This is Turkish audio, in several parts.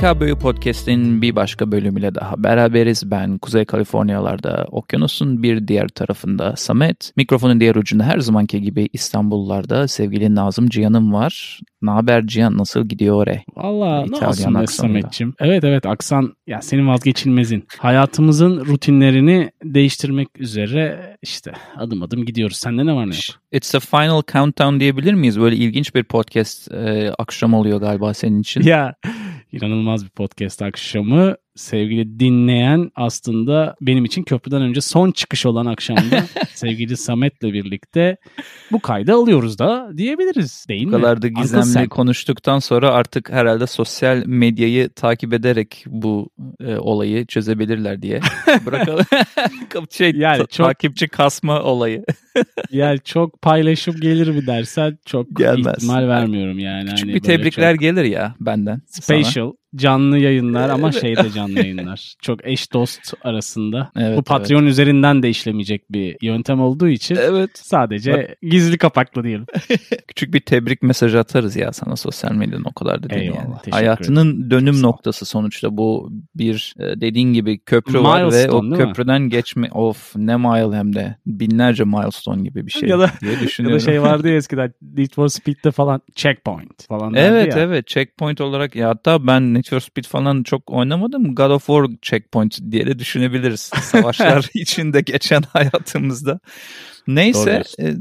PKB'yi Podcast'in bir başka bölümüyle daha beraberiz. Ben Kuzey Kaliforniyalarda okyanusun bir diğer tarafında Samet. Mikrofonun diğer ucunda her zamanki gibi İstanbullarda sevgili Nazım Cihan'ım var. Ne haber Cihan nasıl gidiyor oraya? Valla ne olsun be. Samet'ciğim. Evet evet aksan ya senin vazgeçilmezin. Hayatımızın rutinlerini değiştirmek üzere işte adım adım gidiyoruz. Sende ne var ne yok? It's the final countdown diyebilir miyiz? Böyle ilginç bir podcast e, akşam oluyor galiba senin için. Ya inanılmaz bir podcast akşamı. Sevgili dinleyen aslında benim için köprüden önce son çıkış olan akşamda sevgili Samet'le birlikte bu kaydı alıyoruz da diyebiliriz değil Bu mi? kadar da gizemli konuştuktan sonra artık herhalde sosyal medyayı takip ederek bu e, olayı çözebilirler diye bırakalım. şey, Yani ta- çok- takipçi kasma olayı. Yani çok paylaşım gelir mi dersen çok Gelmez. ihtimal vermiyorum yani. Küçük Hani bir tebrikler çok gelir ya benden. sana. Special canlı yayınlar ama şeyde canlı yayınlar. Çok eş dost arasında. Evet, Bu Patreon üzerinden de işlemeyecek bir yöntem olduğu için Evet. sadece gizli kapaklı diyelim. Küçük bir tebrik mesajı atarız ya sana sosyal medyanın o kadar da değil Eyvallah, yani. Hayatının dönüm Çok noktası sonuçta bu bir e, dediğin gibi köprü var ve Milestone, o değil mi? köprüden geçme of ne mile hem de binlerce milestone gibi bir şey Ya da- diye Ya düşünüyorum. da şey vardı ya eskiden Need for Speed'de falan checkpoint falan Evet ya. evet checkpoint olarak ya hatta ben Need for Speed falan çok oynamadım. God of War checkpoint diye de düşünebiliriz. Savaşlar içinde geçen hayatımızda. Neyse e,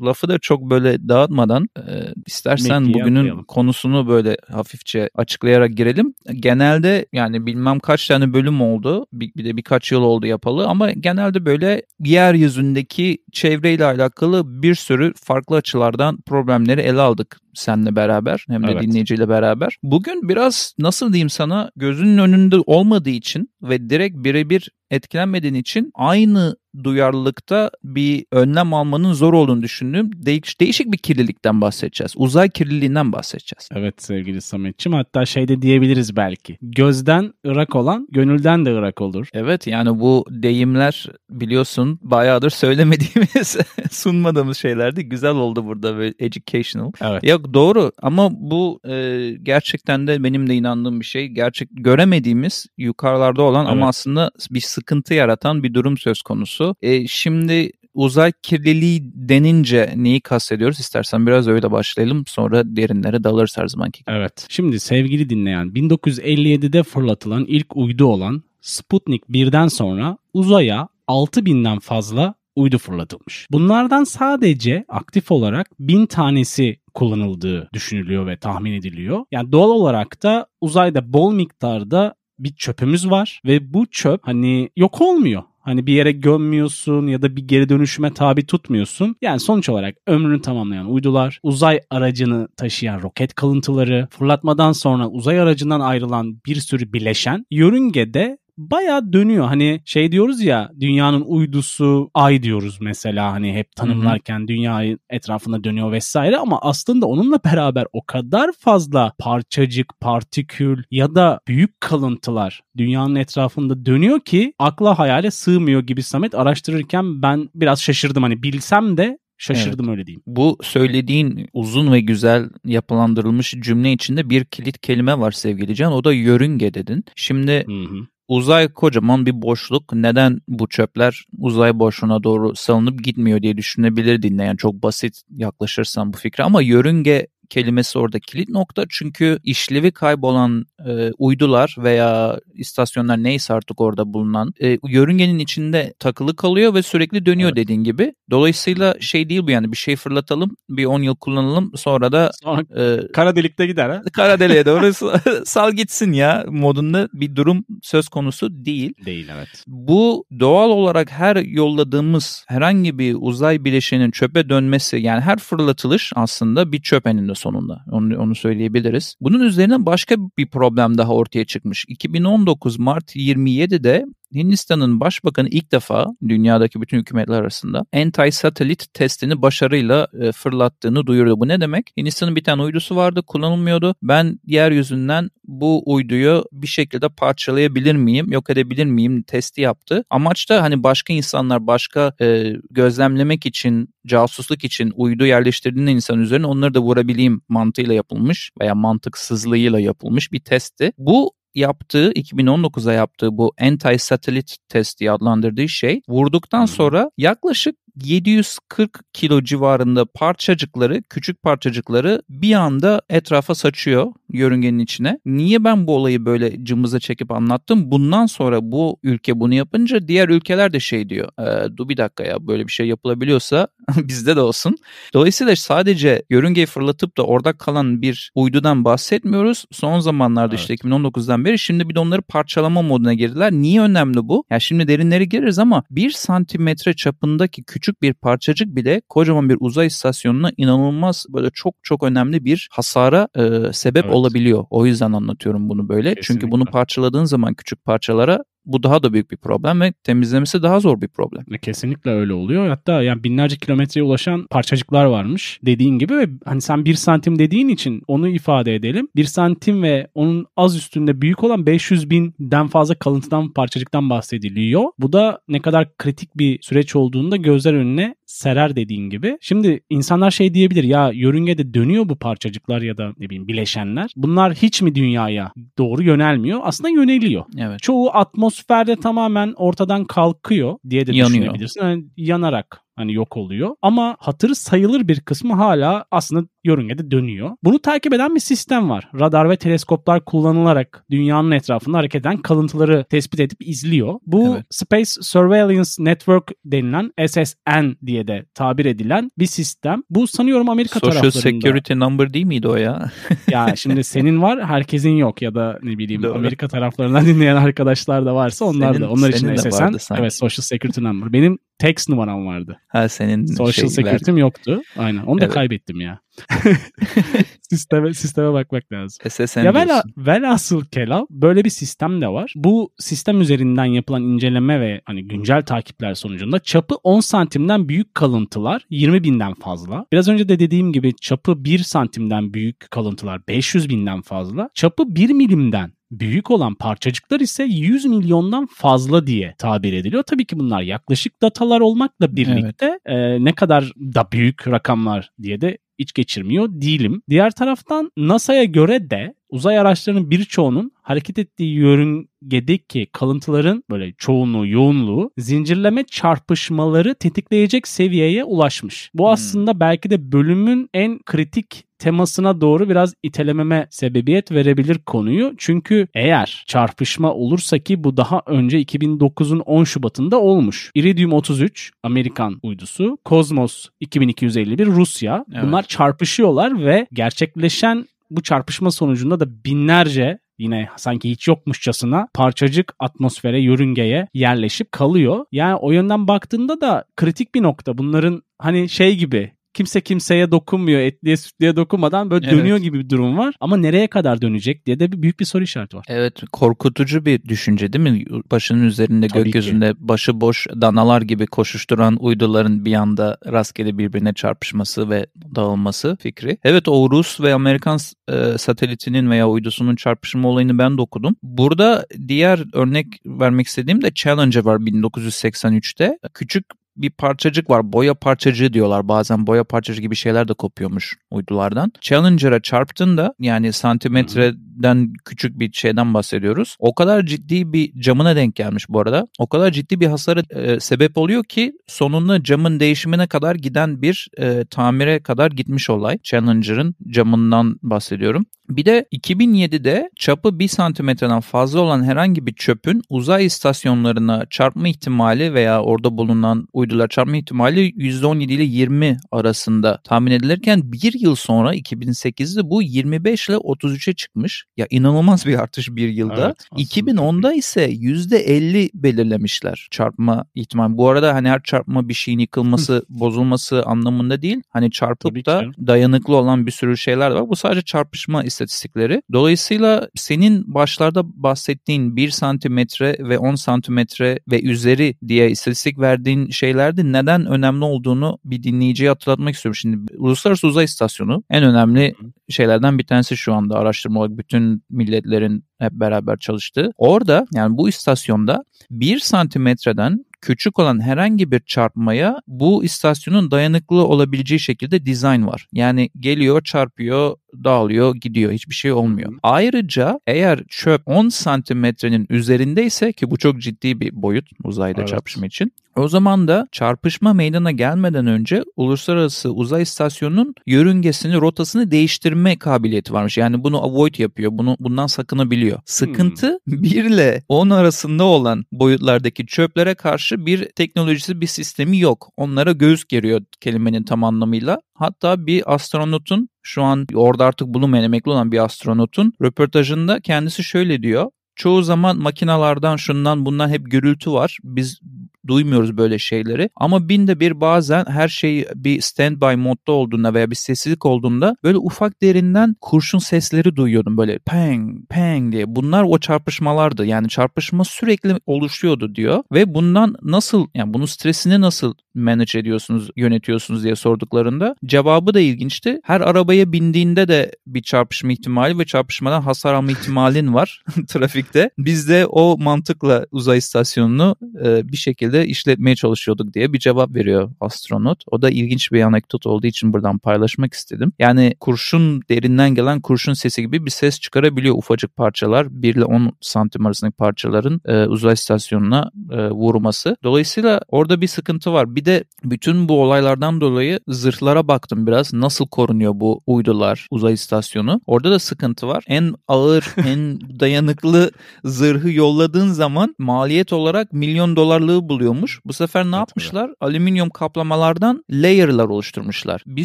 lafı da çok böyle dağıtmadan e, istersen Mekke'ye bugünün atlayalım. konusunu böyle hafifçe açıklayarak girelim. Genelde yani bilmem kaç tane bölüm oldu. Bir, bir de birkaç yıl oldu yapalı ama genelde böyle yeryüzündeki çevreyle alakalı bir sürü farklı açılardan problemleri ele aldık seninle beraber hem de Evet. dinleyiciyle beraber. Bugün biraz nasıl diyeyim sana gözünün önünde olmadığı için ve direkt birebir etkilenmediğin için aynı duyarlılıkta bir önlem almanın zor olduğunu düşündüğüm değiş- değişik bir kirlilikten bahsedeceğiz. Uzay kirliliğinden bahsedeceğiz. Evet sevgili Samet'ciğim hatta şey de diyebiliriz belki. Gözden ırak olan gönülden de ırak olur. Evet yani bu deyimler biliyorsun bayağıdır söylemediğimiz, sunmadığımız şeylerdi. Güzel oldu burada ve educational. Evet. Yok doğru ama bu e, gerçekten de benim de inandığım bir şey. Gerçek göremediğimiz yukarılarda olan ama Evet. aslında bir sıkıntı yaratan bir durum söz konusu. E, şimdi uzay kirliliği denince neyi kastediyoruz? İstersen biraz öyle başlayalım sonra derinlere dalırız her zamanki gibi. Evet. Şimdi sevgili dinleyen 1957'de fırlatılan ilk uydu olan Sputnik 1'den sonra uzaya 6000'den fazla uydu fırlatılmış. Bunlardan sadece aktif olarak 1000 tanesi kullanıldığı düşünülüyor ve tahmin ediliyor. Yani doğal olarak da uzayda bol miktarda bir çöpümüz var ve bu çöp hani yok olmuyor. Hani bir yere gömmüyorsun ya da bir geri dönüşüme tabi tutmuyorsun. Yani sonuç olarak ömrünü tamamlayan uydular, uzay aracını taşıyan roket kalıntıları, fırlatmadan sonra uzay aracından ayrılan bir sürü bileşen yörüngede bayağı dönüyor. Hani şey diyoruz ya dünyanın uydusu ay diyoruz mesela hani hep tanımlarken dünyayı etrafında dönüyor vesaire ama aslında onunla beraber o kadar fazla parçacık, partikül ya da büyük kalıntılar dünyanın etrafında dönüyor ki akla hayale sığmıyor gibi Samet araştırırken ben biraz şaşırdım hani bilsem de şaşırdım öyle diyeyim. Bu söylediğin uzun ve güzel yapılandırılmış cümle içinde bir kilit kelime var sevgili Can. O da yörünge dedin. Şimdi Hı hı. Uzay kocaman bir boşluk. Neden bu çöpler uzay boşluğuna doğru salınıp gitmiyor diye düşünebilir dinleyen. Çok basit yaklaşırsan bu fikre ama yörünge kelimesi orada kilit nokta. Çünkü işlevi kaybolan e, uydular veya istasyonlar neyse artık orada bulunan e, yörüngenin içinde takılı kalıyor ve sürekli dönüyor Evet. dediğin gibi. Dolayısıyla şey değil bu yani bir şey fırlatalım bir 10 yıl kullanalım sonra da Sonra e, kara delikte gider ha. kara deliğe doğru sal gitsin ya modunda bir durum söz konusu değil. Değil evet. Bu doğal olarak her yolladığımız herhangi bir uzay bileşeğinin çöpe dönmesi yani her fırlatılış aslında bir çöp eninde sonunda. Onu, onu söyleyebiliriz. Bunun üzerine başka bir problem daha ortaya çıkmış. 2019 Mart 27'de Hindistan'ın başbakanı ilk defa dünyadaki bütün hükümetler arasında anti-satellite testini başarıyla e, fırlattığını duyurdu. Bu ne demek? Hindistan'ın bir tane uydusu vardı kullanılmıyordu. Ben yeryüzünden bu uyduyu bir şekilde parçalayabilir miyim, yok edebilir miyim testi yaptı. Amaç da hani başka insanlar başka e, gözlemlemek için, casusluk için uydu yerleştirdiğinde insan üzerine onları da vurabileyim mantığıyla yapılmış veya mantıksızlığıyla yapılmış bir testti. Bu yaptığı 2019'da yaptığı bu anti-satellite test diye adlandırdığı şey vurduktan sonra yaklaşık 740 kilo civarında parçacıkları, küçük parçacıkları bir anda etrafa saçıyor yörüngenin içine. Niye ben bu olayı böyle cımbıza çekip anlattım? Bundan sonra bu ülke bunu yapınca diğer ülkeler de şey diyor. E, dur bir dakika ya böyle bir şey yapılabiliyorsa bizde de olsun. Dolayısıyla sadece yörüngeyi fırlatıp da orada kalan bir uydudan bahsetmiyoruz. Son zamanlarda evet. işte 2019'dan beri şimdi bir de onları parçalama moduna girdiler. Niye önemli bu? Ya yani şimdi derinleri gireriz ama bir santimetre çapındaki küçük bir parçacık bile kocaman bir uzay istasyonuna inanılmaz böyle çok çok önemli bir hasara e, sebep evet. olabiliyor. O yüzden anlatıyorum bunu böyle. Kesinlikle. Çünkü bunu parçaladığın zaman küçük parçalara bu daha da büyük bir problem ve temizlemesi daha zor bir problem. Kesinlikle öyle oluyor. Hatta yani binlerce kilometreye ulaşan parçacıklar varmış dediğin gibi ve hani sen bir santim dediğin için onu ifade edelim. Bir santim ve onun az üstünde büyük olan 500 binden fazla kalıntıdan parçacıktan bahsediliyor. Bu da ne kadar kritik bir süreç olduğunu da gözler önüne serer dediğin gibi. Şimdi insanlar şey diyebilir ya yörüngede dönüyor bu parçacıklar ya da ne bileyim bileşenler. Bunlar hiç mi dünyaya doğru yönelmiyor? Aslında yöneliyor. Evet. Çoğu atmosferde tamamen ortadan kalkıyor diye de Yanıyor. düşünebilirsin. Yani yanarak hani yok oluyor. Ama hatırı sayılır bir kısmı hala aslında yörüngede dönüyor. Bunu takip eden bir sistem var. Radar ve teleskoplar kullanılarak dünyanın etrafında hareket eden kalıntıları tespit edip izliyor. Bu evet. Space Surveillance Network denilen SSN diye de tabir edilen bir sistem. Bu sanıyorum Amerika Social taraflarında. Social Security Number değil miydi o ya? ya şimdi senin var herkesin yok ya da ne bileyim Doğru. Amerika taraflarından dinleyen arkadaşlar da varsa onlar senin, da. Onlar için SSN. Evet Social Security Number. Benim tax numaram vardı. Ha senin Social şey Security'm yoktu. Aynen. Onu da evet. kaybettim ya. sisteme, sisteme bakmak lazım. SSN ya vela, velhasıl kelam böyle bir sistem de var. Bu sistem üzerinden yapılan inceleme ve hani güncel takipler sonucunda çapı 10 santimden büyük kalıntılar 20 binden fazla. Biraz önce de dediğim gibi çapı 1 santimden büyük kalıntılar 500 binden fazla. Çapı 1 milimden büyük olan parçacıklar ise 100 milyondan fazla diye tabir ediliyor. Tabii ki bunlar yaklaşık datalar olmakla birlikte evet. e, ne kadar da büyük rakamlar diye de iç geçirmiyor değilim. Diğer taraftan NASA'ya göre de uzay araçlarının birçoğunun hareket ettiği yörüngedeki kalıntıların böyle çoğunluğu, yoğunluğu zincirleme çarpışmaları tetikleyecek seviyeye ulaşmış. Bu hmm. aslında belki de bölümün en kritik temasına doğru biraz itelememe sebebiyet verebilir konuyu. Çünkü eğer çarpışma olursa ki bu daha önce 2009'un 10 Şubat'ında olmuş. Iridium 33 Amerikan uydusu, Cosmos 2251 Rusya. Evet. Bunlar çarpışıyorlar ve gerçekleşen bu çarpışma sonucunda da binlerce yine sanki hiç yokmuşçasına parçacık atmosfere, yörüngeye yerleşip kalıyor. Yani o yönden baktığında da kritik bir nokta. Bunların hani şey gibi kimse kimseye dokunmuyor. Etliye sütliye dokunmadan böyle evet. dönüyor gibi bir durum var. Ama nereye kadar dönecek diye de bir büyük bir soru işareti var. Evet korkutucu bir düşünce değil mi? Başının üzerinde Tabii gökyüzünde ki. başı boş danalar gibi koşuşturan uyduların bir anda rastgele birbirine çarpışması ve dağılması fikri. Evet o Rus ve Amerikan e, satelitinin veya uydusunun çarpışma olayını ben de okudum. Burada diğer örnek vermek istediğim de Challenger var 1983'te. Küçük bir parçacık var. Boya parçacığı diyorlar. Bazen boya parçacığı gibi şeyler de kopuyormuş uydulardan. Challenger'a çarptığında yani santimetreden küçük bir şeyden bahsediyoruz. O kadar ciddi bir camına denk gelmiş bu arada. O kadar ciddi bir hasarı e, sebep oluyor ki sonunda camın değişimine kadar giden bir e, tamire kadar gitmiş olay. Challenger'ın camından bahsediyorum. Bir de 2007'de çapı 1 santimetreden fazla olan herhangi bir çöpün uzay istasyonlarına çarpma ihtimali veya orada bulunan uydular çarpma ihtimali %17 ile 20 arasında tahmin edilirken bir yıl sonra 2008'de bu 25 ile 33'e çıkmış. Ya inanılmaz bir artış bir yılda. Evet, 2010'da ise %50 belirlemişler çarpma ihtimali. Bu arada hani her çarpma bir şeyin yıkılması, bozulması anlamında değil. Hani çarpıp da dayanıklı olan bir sürü şeyler var. Bu sadece çarpışma istatistikleri. Dolayısıyla senin başlarda bahsettiğin 1 santimetre ve 10 santimetre ve üzeri diye istatistik verdiğin şeylerde neden önemli olduğunu bir dinleyiciye hatırlatmak istiyorum. Şimdi Uluslararası Uzay İstasyonu en önemli şeylerden bir tanesi şu anda araştırma olarak bütün milletlerin hep beraber çalıştığı. Orada yani bu istasyonda 1 santimetreden küçük olan herhangi bir çarpmaya bu istasyonun dayanıklı olabileceği şekilde dizayn var. Yani geliyor, çarpıyor, dağılıyor, gidiyor. Hiçbir şey olmuyor. Ayrıca eğer çöp 10 santimetrenin üzerindeyse ki bu çok ciddi bir boyut uzayda Evet. çarpışma için. O zaman da çarpışma meydana gelmeden önce Uluslararası Uzay İstasyonu'nun yörüngesini, rotasını değiştirme kabiliyeti varmış. Yani bunu avoid yapıyor. Bunu bundan sakınabiliyor. Sıkıntı 1 ile 10 arasında olan boyutlardaki çöplere karşı bir teknolojisi, bir sistemi yok. Onlara göğüs geriyor kelimenin tam anlamıyla. Hatta bir astronotun şu an orada artık bulunmayan emekli olan bir astronotun röportajında kendisi şöyle diyor. Çoğu zaman makinalardan şundan bundan hep gürültü var. Biz duymuyoruz böyle şeyleri. Ama binde bir bazen her şey bir standby modda olduğunda veya bir sessizlik olduğunda böyle ufak derinden kurşun sesleri duyuyordum böyle peng peng diye. Bunlar o çarpışmalardı. Yani çarpışma sürekli oluşuyordu diyor. Ve bundan nasıl yani bunun stresini nasıl manage ediyorsunuz, yönetiyorsunuz diye sorduklarında cevabı da ilginçti. Her arabaya bindiğinde de bir çarpışma ihtimali ve çarpışmadan hasar alma ihtimalin var trafikte. Biz de o mantıkla uzay istasyonunu bir şekilde işletmeye çalışıyorduk diye bir cevap veriyor astronot. O da ilginç bir anekdot olduğu için buradan paylaşmak istedim. Yani kurşun derinden gelen kurşun sesi gibi bir ses çıkarabiliyor ufacık parçalar. 1 ile 10 santim arasındaki parçaların e, uzay istasyonuna e, vurması. Dolayısıyla orada bir sıkıntı var. Bir de bütün bu olaylardan dolayı zırhlara baktım biraz. Nasıl korunuyor bu uydular, uzay istasyonu? Orada da sıkıntı var. En ağır, en dayanıklı zırhı yolladığın zaman maliyet olarak milyon dolarlığı buluyormuş. Bu sefer ne Evet, yapmışlar? Alüminyum kaplamalardan layer'lar oluşturmuşlar. Bir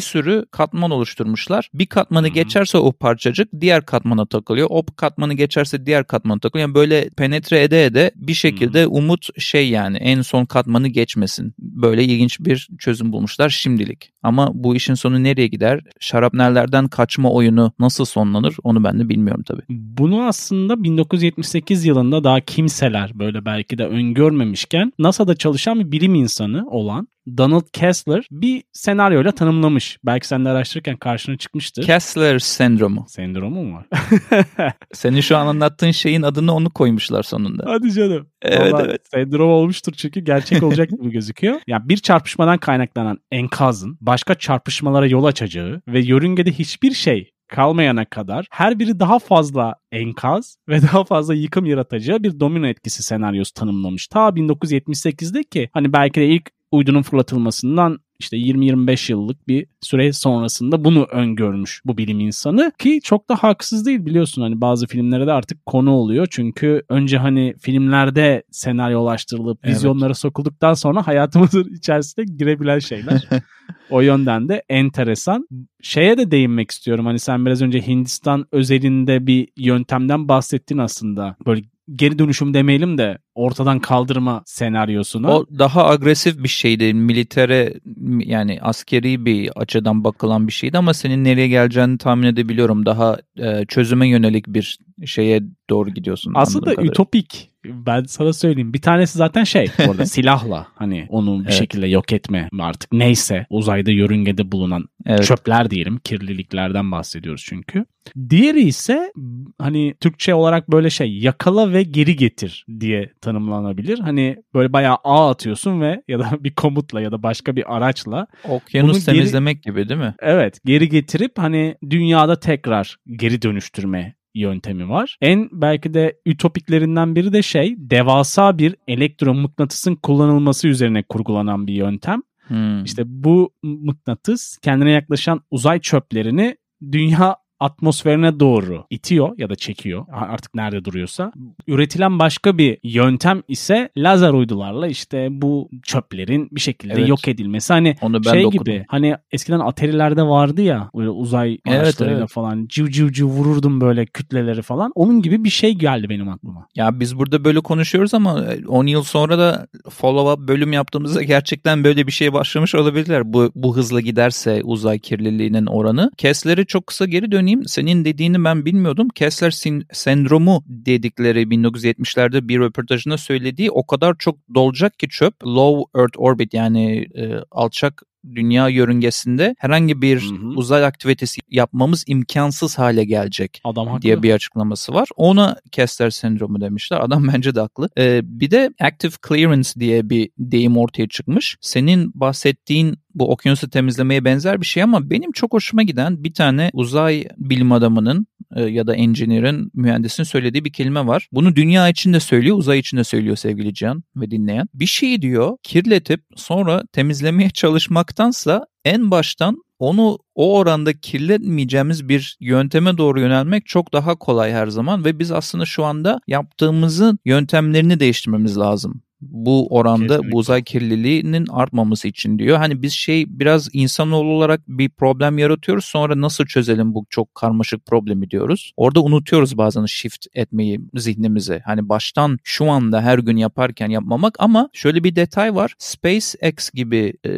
sürü katman oluşturmuşlar. Bir katmanı Hı hı. geçerse o parçacık diğer katmana takılıyor. O katmanı geçerse diğer katmana takılıyor. Yani böyle penetre ede ede bir şekilde umut şey yani en son katmanı geçmesin. Böyle ilginç bir çözüm bulmuşlar şimdilik. Ama bu işin sonu nereye gider? Şarapnellerden kaçma oyunu nasıl sonlanır onu ben de bilmiyorum tabii. Bunu aslında 1978 yılında daha kimseler böyle belki de öngörmemişken NASA'da çalışan bir bilim insanı olan Donald Kessler bir senaryoyla tanımlamış. Belki sen de araştırırken karşına çıkmıştır. Kessler sendromu. Sendromu mu var? Senin şu an anlattığın şeyin adını onu koymuşlar sonunda. Hadi canım. Evet Vallahi evet. Sendrom olmuştur çünkü gerçek olacak gibi gözüküyor. Ya bir çarpışmadan kaynaklanan enkazın başka çarpışmalara yol açacağı ve yörüngede hiçbir şey kalmayana kadar her biri daha fazla enkaz ve daha fazla yıkım yaratacağı bir domino etkisi senaryosu tanımlamış. Ta 1978'de ki hani belki de ilk uydunun fırlatılmasından işte 20-25 yıllık bir süre sonrasında bunu öngörmüş bu bilim insanı ki çok da haksız değil biliyorsun hani bazı filmlere de artık konu oluyor çünkü önce hani filmlerde senaryolaştırılıp Evet. vizyonlara sokulduktan sonra hayatımızın içerisine girebilen şeyler. o yönden de enteresan. Şeye de değinmek istiyorum hani sen biraz önce Hindistan özelinde bir yöntemden bahsettin aslında. Böyle geri dönüşüm demeyelim de ortadan kaldırma senaryosunu. O daha agresif bir şeydi. Militere yani askeri bir açıdan bakılan bir şeydi ama senin nereye geleceğini tahmin edebiliyorum. Daha e, çözüme yönelik bir şeye doğru gidiyorsun. Aslında ütopik. Ben sana söyleyeyim. Bir tanesi zaten şey orada silahla hani onu bir Evet. şekilde yok etme artık neyse uzayda yörüngede bulunan Evet. çöpler diyelim kirliliklerden bahsediyoruz çünkü. Diğeri ise hani Türkçe olarak böyle şey yakala ve geri getir diye tanımlanabilir. Hani böyle bayağı ağ atıyorsun ve ya da bir komutla ya da başka bir araçla Okyanus Bunu geri- temizlemek gibi değil mi? Evet geri getirip hani dünyada tekrar geri dönüştürme yöntemi var. En belki de ütopiklerinden biri de şey devasa bir elektromıknatısın kullanılması üzerine kurgulanan bir yöntem. Hmm. İşte bu mıknatıs kendine yaklaşan uzay çöplerini dünya atmosferine doğru itiyor ya da çekiyor artık nerede duruyorsa. Üretilen başka bir yöntem ise lazer uydularla işte bu çöplerin bir şekilde evet. yok edilmesi. Hani Onu ben şey gibi hani eskiden Atari'lerde vardı ya böyle uzay araçlarıyla evet. falan civ civ civ vururdum böyle kütleleri falan. Onun gibi bir şey geldi benim aklıma. Ya biz burada böyle konuşuyoruz ama 10 yıl sonra da follow-up bölüm yaptığımızda gerçekten böyle bir şey başlamış olabilirler. Bu, bu hızla giderse uzay kirliliğinin oranı. Kessler'e çok kısa geri döneyim. Senin dediğini ben bilmiyordum. Kessler sin- sendromu dedikleri 1970'lerde bir röportajında söylediği o kadar çok dolacak ki çöp. Low Earth Orbit yani e, alçak dünya yörüngesinde herhangi bir hı hı. uzay aktivitesi yapmamız imkansız hale gelecek Adam diye bir açıklaması var. Ona Kessler sendromu demişler. Adam bence de haklı. Ee, bir de active clearance diye bir deyim ortaya çıkmış. Senin bahsettiğin bu okyanusu temizlemeye benzer bir şey ama benim çok hoşuma giden bir tane uzay bilim adamının e, ya da engineer'ın, mühendisin söylediği bir kelime var. Bunu dünya için de söylüyor, uzay için de söylüyor sevgili Can ve dinleyen. Bir şeyi diyor kirletip sonra temizlemeye çalışmaktansa en baştan onu o oranda kirletmeyeceğimiz bir yönteme doğru yönelmek çok daha kolay her zaman ve biz aslında şu anda yaptığımızın yöntemlerini değiştirmemiz lazım bu oranda Kesinlikle. bu uzay kirliliğinin artmaması için diyor. Hani biz şey biraz insanoğlu olarak bir problem yaratıyoruz sonra nasıl çözelim bu çok karmaşık problemi diyoruz. Orada unutuyoruz bazen shift etmeyi zihnimize. Hani baştan şu anda her gün yaparken yapmamak ama şöyle bir detay var. SpaceX gibi e,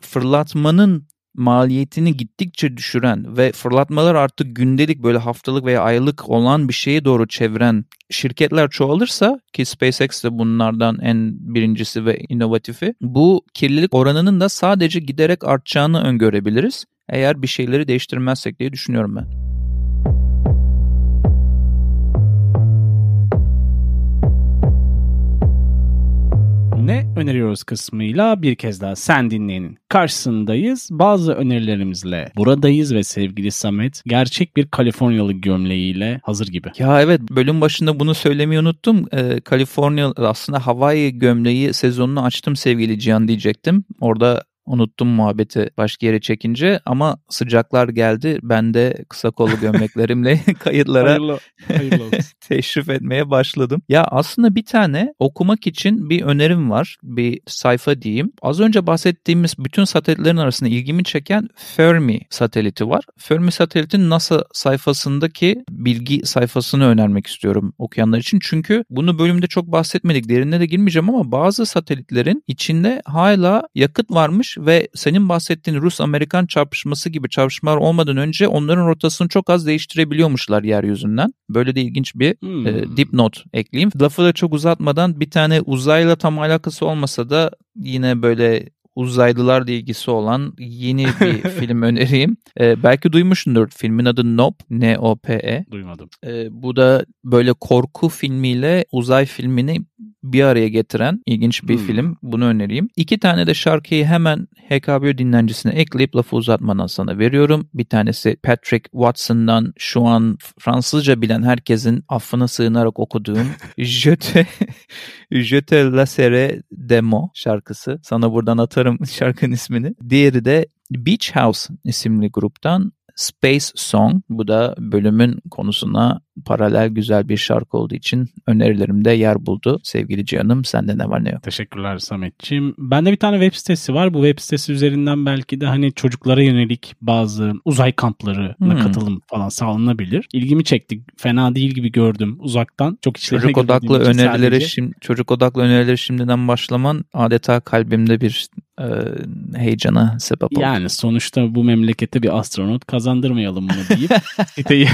fırlatmanın maliyetini gittikçe düşüren ve fırlatmalar artık gündelik böyle haftalık veya aylık olan bir şeye doğru çeviren şirketler çoğalırsa ki SpaceX de bunlardan en birincisi ve inovatifi bu kirlilik oranının da sadece giderek artacağını öngörebiliriz eğer bir şeyleri değiştirmezsek diye düşünüyorum ben. Ne öneriyoruz kısmıyla bir kez daha sen dinleyenin karşısındayız. Bazı önerilerimizle buradayız ve sevgili Samet gerçek bir Kaliforniyalı gömleğiyle hazır gibi. Ya evet bölüm başında bunu söylemeyi unuttum. Ee, aslında Hawaii gömleği sezonunu açtım sevgili Cihan diyecektim. Orada Unuttum muhabbeti başka yere çekince ama sıcaklar geldi. Ben de kısa kollu gömleklerimle kayıtlara hayırlı, hayırlı teşrif etmeye başladım. Ya aslında bir tane okumak için bir önerim var. Bir sayfa diyeyim. Az önce bahsettiğimiz bütün satellitlerin arasında ilgimi çeken Fermi sateliti var. Fermi satelitin NASA sayfasındaki bilgi sayfasını önermek istiyorum okuyanlar için. Çünkü bunu bölümde çok bahsetmedik. Derinine de girmeyeceğim ama bazı satellitlerin içinde hala yakıt varmış ve senin bahsettiğin Rus-Amerikan çarpışması gibi çarpışmalar olmadan önce onların rotasını çok az değiştirebiliyormuşlar yeryüzünden. Böyle de ilginç bir hmm. e, dipnot ekleyeyim. Lafı da çok uzatmadan bir tane uzayla tam alakası olmasa da yine böyle uzaylılarla ilgisi olan yeni bir film önereyim. Ee, belki duymuşsundur. Filmin adı Nope. N-O-P-E. Duymadım. Ee, bu da böyle korku filmiyle uzay filmini bir araya getiren ilginç bir hmm. film. Bunu önereyim. İki tane de şarkıyı hemen HKBO dinlencisine ekleyip lafı uzatmadan sana veriyorum. Bir tanesi Patrick Watson'dan şu an Fransızca bilen herkesin affına sığınarak okuduğum Je te, Je te laissere demo şarkısı. Sana buradan atarım şarkının ismini. Diğeri de Beach House isimli gruptan Space Song. Bu da bölümün konusuna paralel güzel bir şarkı olduğu için önerilerimde yer buldu. Sevgili Cihan'ım sende ne var ne yok? Teşekkürler Sametciğim. Bende bir tane web sitesi var. Bu web sitesi üzerinden belki de hani çocuklara yönelik bazı uzay kamplarına hmm. katılım falan sağlanabilir. İlgimi çekti. Fena değil gibi gördüm uzaktan. Çok içlerine Çocuk odaklı önerileri şimdi çocuk odaklı önerileri şimdiden başlaman adeta kalbimde bir e, heyecana sebep oldu. Yani sonuçta bu memlekette bir astronot kazandırmayalım bunu deyip siteyi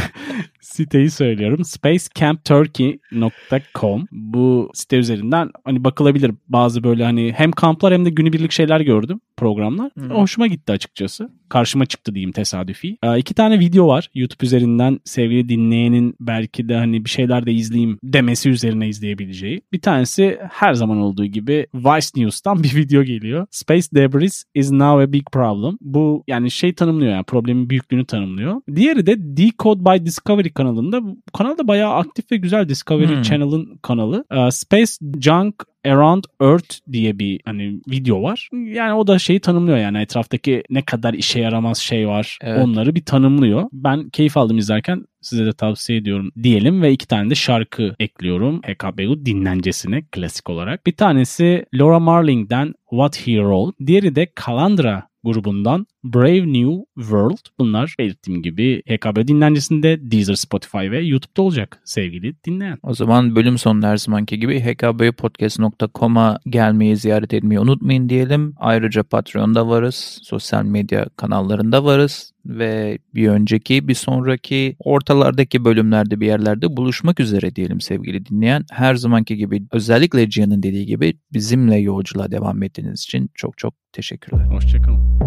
siteyi söylüyorum. spacecampturkey.com bu site üzerinden hani bakılabilir bazı böyle hani hem kamplar hem de günübirlik şeyler gördüm programlar. Hmm. Hoşuma gitti açıkçası. Karşıma çıktı diyeyim tesadüfi. Ee, iki tane video var YouTube üzerinden sevgili dinleyenin belki de hani bir şeyler de izleyeyim demesi üzerine izleyebileceği. Bir tanesi her zaman olduğu gibi Vice News'tan bir video geliyor. Space debris is now a big problem. Bu yani şey tanımlıyor yani problemin büyüklüğünü tanımlıyor. Diğeri de Decode by Discovery kanalında. Bu kanal da bayağı aktif ve güzel Discovery Hmm. Channel'ın kanalı. Ee, Space Junk Around Earth diye bir hani video var. Yani o da şeyi tanımlıyor yani etraftaki ne kadar işe yaramaz şey var Evet. onları bir tanımlıyor. Ben keyif aldım izlerken size de tavsiye ediyorum diyelim ve iki tane de şarkı ekliyorum HKBU dinlencesine klasik olarak. Bir tanesi Laura Marling'den What He Wrote. Diğeri de Calandra grubundan Brave New World. Bunlar belirttiğim gibi HKB dinlencesinde Deezer, Spotify ve YouTube'da olacak sevgili dinleyen. O zaman bölüm sonunda her zamanki gibi hkbpodcast.com'a gelmeyi ziyaret etmeyi unutmayın diyelim. Ayrıca Patreon'da varız. Sosyal medya kanallarında varız. Ve bir önceki bir sonraki ortalardaki bölümlerde bir yerlerde buluşmak üzere diyelim sevgili dinleyen. Her zamanki gibi özellikle Cihan'ın dediği gibi bizimle yolculuğa devam ettiğiniz için çok çok teşekkürler. Hoşçakalın.